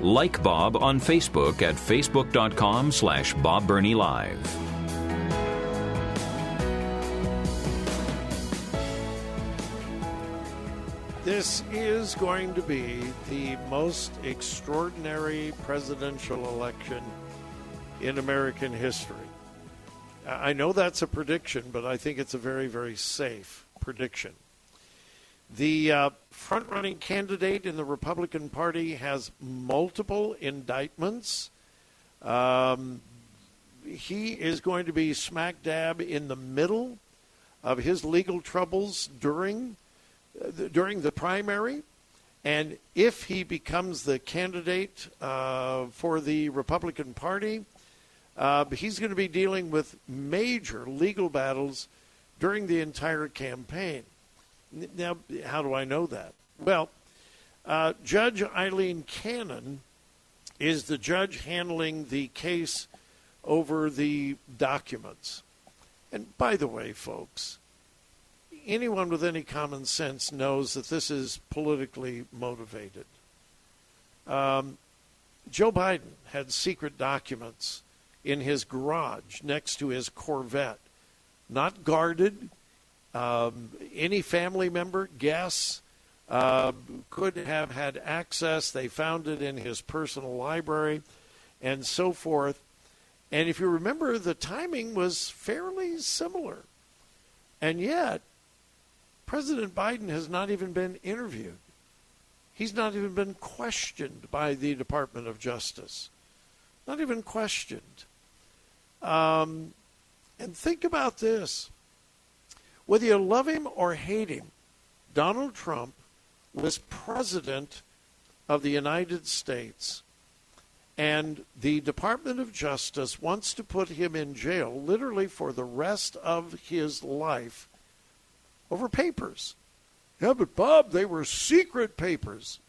Like Bob on Facebook at facebook.com slash Bob Burney Live. This is going to be the most extraordinary presidential election in American history. I know that's a prediction, but I think it's a very, very safe prediction. The uh, front running candidate in the Republican Party has multiple indictments. Um, he is going to be smack dab in the middle of his legal troubles during uh, during the primary, and if he becomes the candidate uh, for the Republican Party, uh, he's going to be dealing with major legal battles during the entire campaign. Now, how do I know that? Well, uh, Judge Aileen Cannon is the judge handling the case over the documents. And by the way, folks, anyone with any common sense knows that this is politically motivated. Um, Joe Biden had secret documents in his garage next to his Corvette, not guarded. Um, any family member, guests, uh, could have had access. They found it in his personal library and so forth. And if you remember, the timing was fairly similar. And yet, President Biden has not even been interviewed. He's not even been questioned by the Department of Justice. Not even questioned. Um, and think about this whether you love him or hate him, Donald Trump was president of the United States. And the Department of Justice wants to put him in jail literally for the rest of his life over papers. Yeah, but Bob, they were secret papers.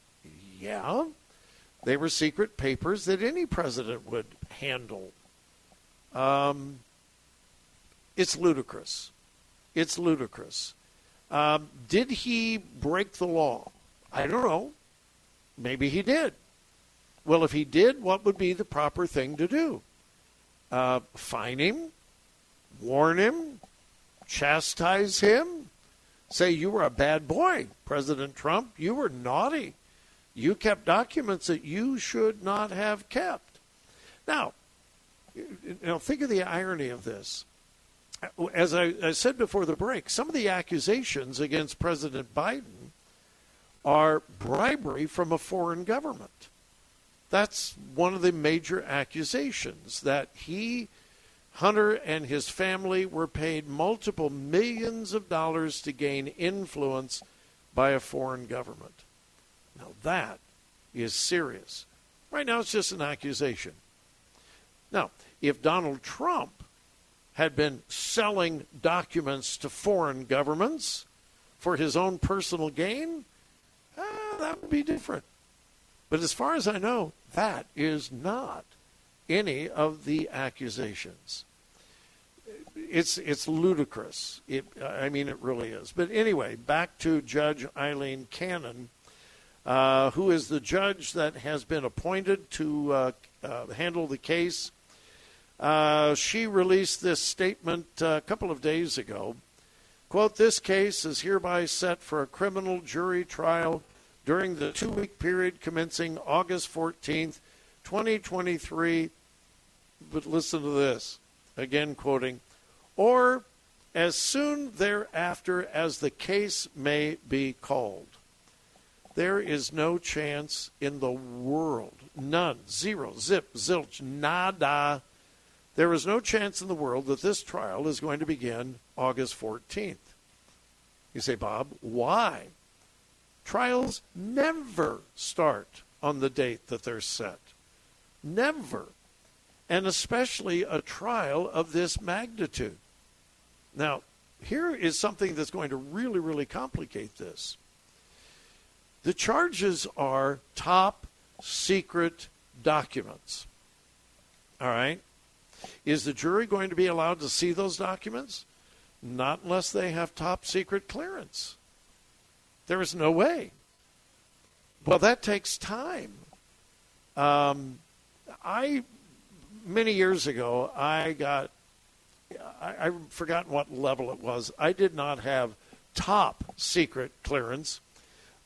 Yeah, they were secret papers that any president would handle. Um, it's ludicrous. It's ludicrous. Um, did he break the law? I don't know. Maybe he did. Well, if he did, what would be the proper thing to do? Uh, fine him, warn him, chastise him, say you were a bad boy, President Trump. You were naughty. You kept documents that you should not have kept. Now, you know, think of the irony of this. As I, I said before the break, some of the accusations against President Biden are bribery from a foreign government. That's one of the major accusations that he Hunter and his family were paid multiple millions of dollars to gain influence by a foreign government. Now, that is serious. Right now, it's just an accusation. Now, if Donald Trump had been selling documents to foreign governments for his own personal gain, uh, that would be different. But as far as I know, that is not any of the accusations it's it's ludicrous. It, I mean, it really is. But anyway, back to Judge Aileen Cannon, uh, who is the judge that has been appointed to uh, uh, handle the case. Uh, she released this statement uh, a couple of days ago. "Quote: This case is hereby set for a criminal jury trial during the two-week period commencing August 14th, 2023." But listen to this. Again, quoting or as soon thereafter as the case may be called. There is no chance in the world, none, zero, zip, zilch, nada. There is no chance in the world that this trial is going to begin August 14th. You say, Bob, why? Trials never start on the date that they're set. Never. And especially a trial of this magnitude. Now, here is something that's going to really, really complicate this. The charges are top secret documents. All right? Is the jury going to be allowed to see those documents? Not unless they have top secret clearance. There is no way. Well, that takes time. Um, I many years ago, I got I, I've forgotten what level it was. I did not have top secret clearance,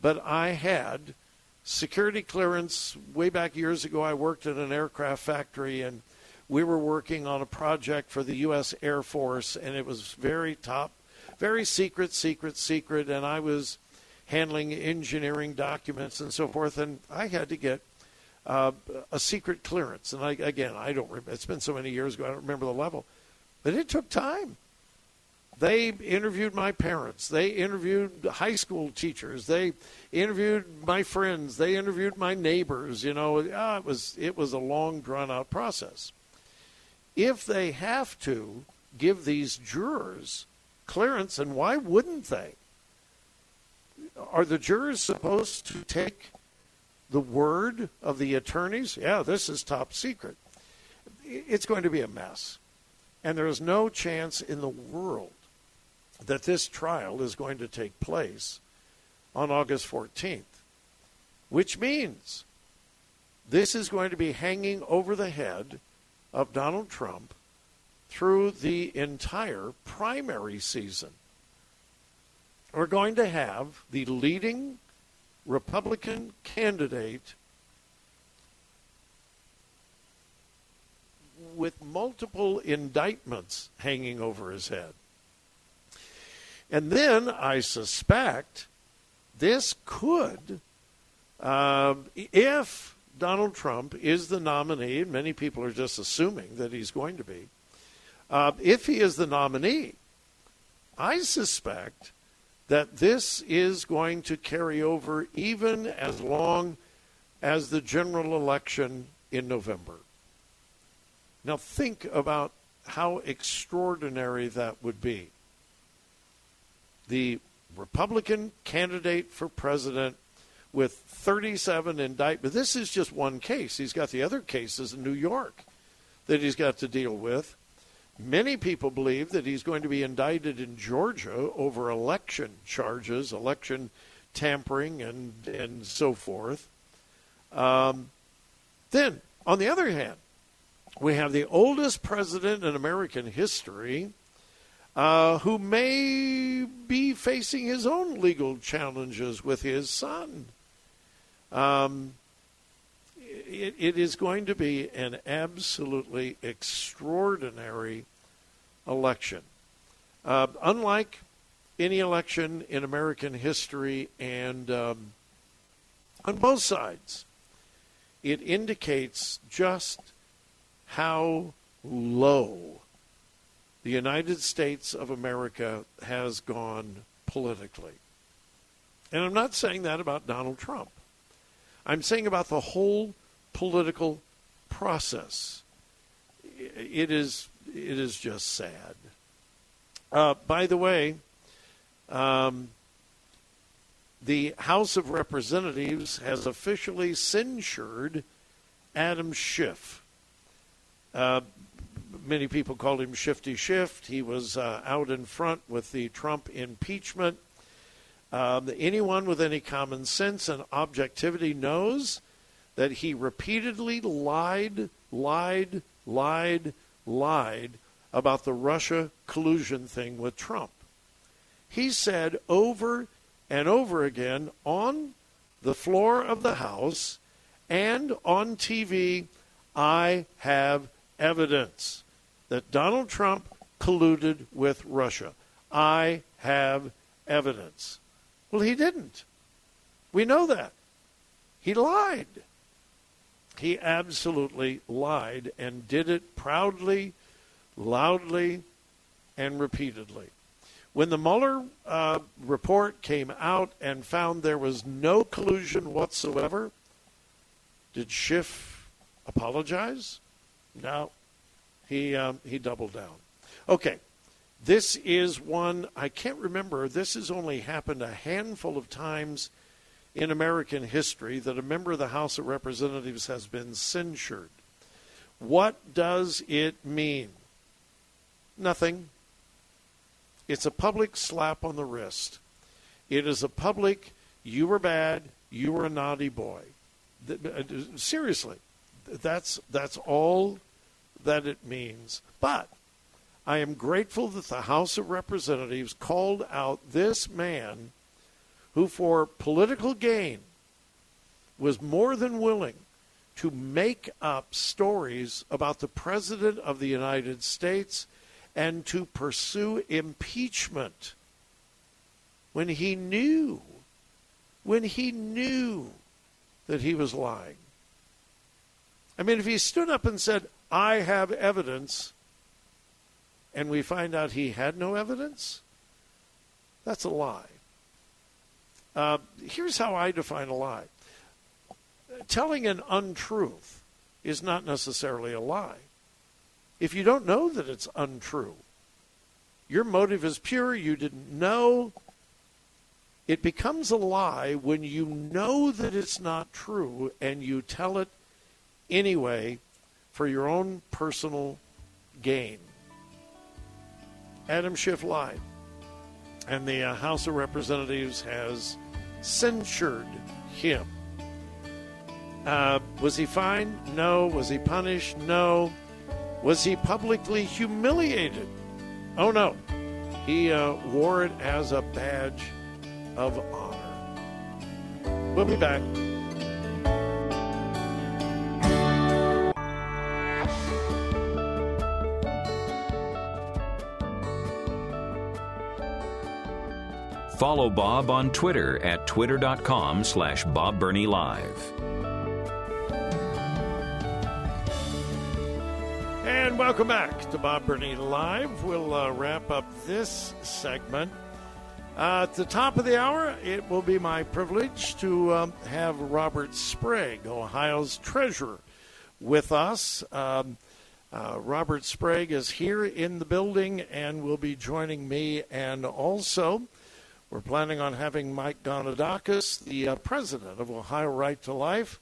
but I had security clearance way back years ago. I worked at an aircraft factory and we were working on a project for the U.S. Air Force, and it was very top, very secret, secret, secret. And I was handling engineering documents and so forth, and I had to get uh, a secret clearance. And I, again, I don't. Remember, it's been so many years ago. I don't remember the level, but it took time. They interviewed my parents. They interviewed high school teachers. They interviewed my friends. They interviewed my neighbors. You know, ah, it was it was a long, drawn out process if they have to give these jurors clearance, and why wouldn't they? Are the jurors supposed to take the word of the attorneys? Yeah, this is top secret. It's going to be a mess. And there is no chance in the world that this trial is going to take place on August 14th, which means this is going to be hanging over the head of Donald Trump through the entire primary season. We're going to have the leading Republican candidate with multiple indictments hanging over his head. And then I suspect this could, uh, if Donald Trump is the nominee, and many people are just assuming that he's going to be, uh, if he is the nominee, I suspect that this is going to carry over even as long as the general election in November. Now, think about how extraordinary that would be. The Republican candidate for president with 37 indictments. This is just one case. He's got the other cases in New York that he's got to deal with. Many people believe that he's going to be indicted in Georgia over election charges, election tampering, and, and so forth. Um, then, on the other hand, we have the oldest president in American history uh, who may be facing his own legal challenges with his son. Um, it, it is going to be an absolutely extraordinary election. Uh, unlike any election in American history, and um, on both sides, it indicates just how low the United States of America has gone politically. And I'm not saying that about Donald Trump. I'm saying about the whole political process. It is it is just sad. Uh, by the way, um, the House of Representatives has officially censured Adam Schiff. Uh, many people called him Shifty Schiff. He was uh, out in front with the Trump impeachment. Um, anyone with any common sense and objectivity knows that he repeatedly lied, lied, lied, lied about the Russia collusion thing with Trump. He said over and over again on the floor of the House and on TV, I have evidence that Donald Trump colluded with Russia. I have evidence. Well, he didn't. We know that. He lied. He absolutely lied and did it proudly, loudly, and repeatedly. When the Mueller uh, report came out and found there was no collusion whatsoever, did Schiff apologize? No. He, um, he doubled down. Okay. This is one, I can't remember, this has only happened a handful of times in American history that a member of the House of Representatives has been censured. What does it mean? Nothing. It's a public slap on the wrist. It is a public, you were bad, you were a naughty boy. Uh, seriously, that's, that's all that it means. But I am grateful that the House of Representatives called out this man who, for political gain, was more than willing to make up stories about the President of the United States and to pursue impeachment when he knew, when he knew that he was lying. I mean, if he stood up and said, I have evidence, and we find out he had no evidence, that's a lie. Uh, here's how I define a lie telling an untruth is not necessarily a lie. If you don't know that it's untrue, your motive is pure, you didn't know, it becomes a lie when you know that it's not true and you tell it anyway for your own personal gain. Adam Schiff lied, and the uh, House of Representatives has censured him. Uh, was he fined? No. Was he punished? No. Was he publicly humiliated? Oh, no. He uh, wore it as a badge of honor. We'll be back. Follow Bob on Twitter at twitter.com slash Live. And welcome back to Bob Burney Live. We'll uh, wrap up this segment. Uh, at the top of the hour, it will be my privilege to um, have Robert Sprague, Ohio's treasurer, with us. Um, uh, Robert Sprague is here in the building and will be joining me and also we're planning on having Mike Gonidakis, the uh, president of Ohio Right to Life,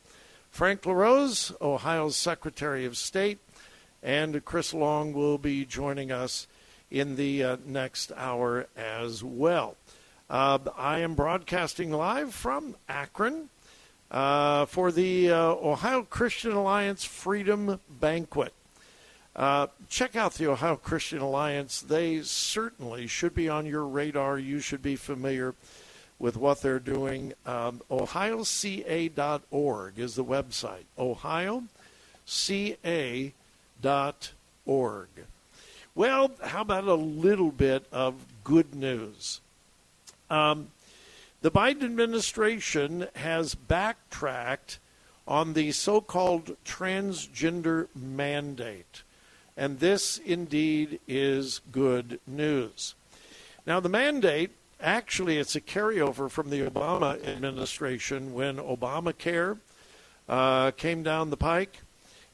Frank LaRose, Ohio's Secretary of State, and Chris Long will be joining us in the uh, next hour as well. Uh, I am broadcasting live from Akron uh, for the uh, Ohio Christian Alliance Freedom Banquet. Uh, check out the Ohio Christian Alliance. They certainly should be on your radar. You should be familiar with what they're doing. Um, OhioCA.org is the website. OhioCA.org. Well, how about a little bit of good news? Um, the Biden administration has backtracked on the so called transgender mandate. And this indeed is good news. Now, the mandate actually it's a carryover from the Obama administration when Obamacare uh, came down the pike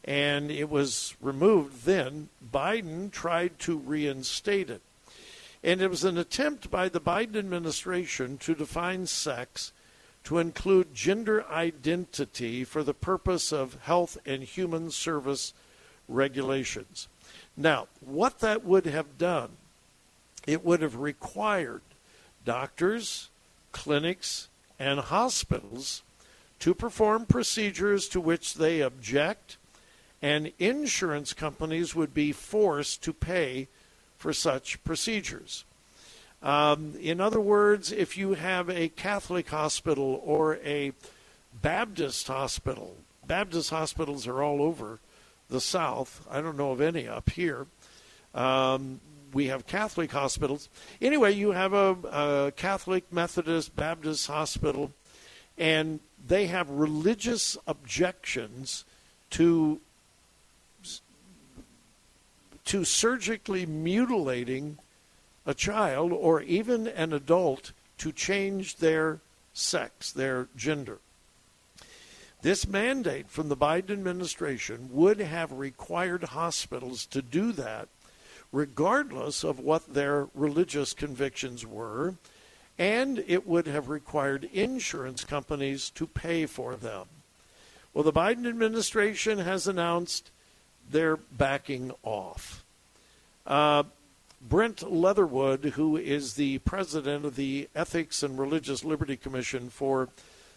and it was removed then. Biden tried to reinstate it. And it was an attempt by the Biden administration to define sex to include gender identity for the purpose of health and human service regulations. Now, what that would have done, it would have required doctors, clinics, and hospitals to perform procedures to which they object, and insurance companies would be forced to pay for such procedures. Um, in other words, if you have a Catholic hospital or a Baptist hospital, Baptist hospitals are all over the South. I don't know of any up here. Um, we have Catholic hospitals. Anyway, you have a, a Catholic, Methodist, Baptist hospital, and they have religious objections to to surgically mutilating a child or even an adult to change their sex, their gender. This mandate from the Biden administration would have required hospitals to do that regardless of what their religious convictions were, and it would have required insurance companies to pay for them. Well, the Biden administration has announced they're backing off. Uh, Brent Leatherwood, who is the president of the Ethics and Religious Liberty Commission for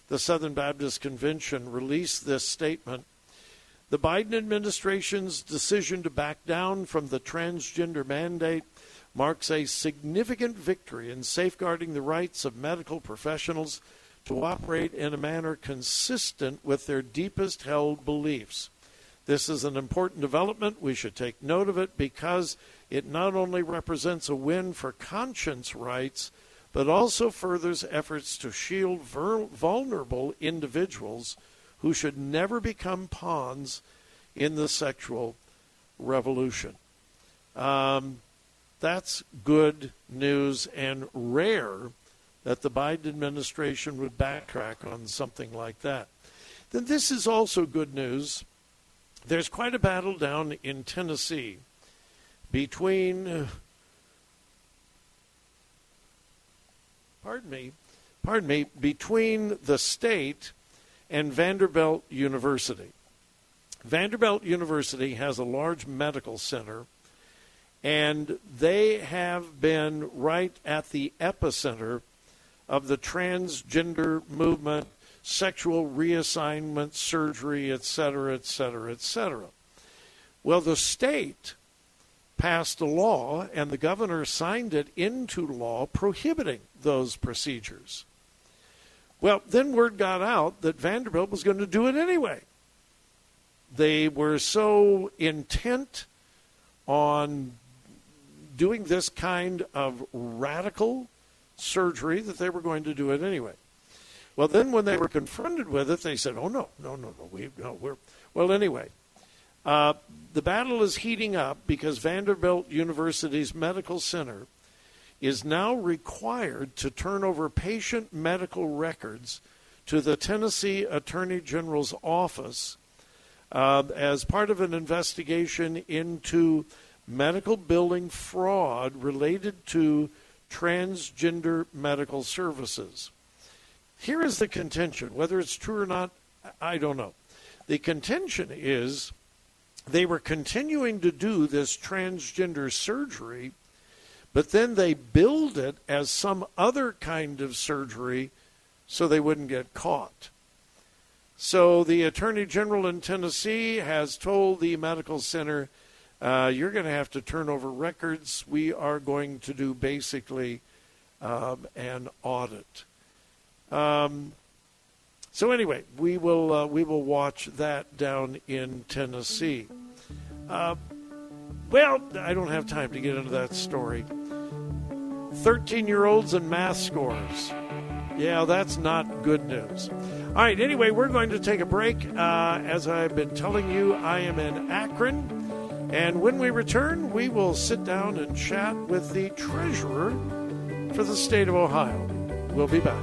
the Southern Baptist Convention, released this statement. The Biden administration's decision to back down from the transgender mandate marks a significant victory in safeguarding the rights of medical professionals to operate in a manner consistent with their deepest held beliefs. This is an important development. We should take note of it because it not only represents a win for conscience rights, but also furthers efforts to shield vulnerable individuals who should never become pawns in the sexual revolution. Um, that's good news and rare that the Biden administration would backtrack on something like that. Then this is also good news. There's quite a battle down in Tennessee between pardon me, pardon me, between the state and Vanderbilt University. Vanderbilt University has a large medical center, and they have been right at the epicenter of the transgender movement, sexual reassignment surgery, etc., etc., etc. Well, the state passed a law, and the governor signed it into law prohibiting those procedures. Well, then word got out that Vanderbilt was going to do it anyway. They were so intent on doing this kind of radical surgery that they were going to do it anyway. Well, then when they were confronted with it, they said, "Oh no, no, no, no, we, no, we're." Well, anyway, uh, the battle is heating up because Vanderbilt University's medical center is now required to turn over patient medical records to the Tennessee Attorney General's office uh, as part of an investigation into medical billing fraud related to transgender medical services. Here is the contention. Whether it's true or not, I don't know. The contention is they were continuing to do this transgender surgery, but then they billed it as some other kind of surgery so they wouldn't get caught. So the Attorney General in Tennessee has told the medical center, uh, you're going to have to turn over records. We are going to do basically um, an audit. Um, so anyway, we will uh, we will watch that down in Tennessee. Uh, well, I don't have time to get into that story. Thirteen-year-olds and math scores. Yeah, that's not good news. All right, anyway, we're going to take a break. Uh, as I've been telling you, I am in Akron. And when we return, we will sit down and chat with the treasurer for the state of Ohio. We'll be back.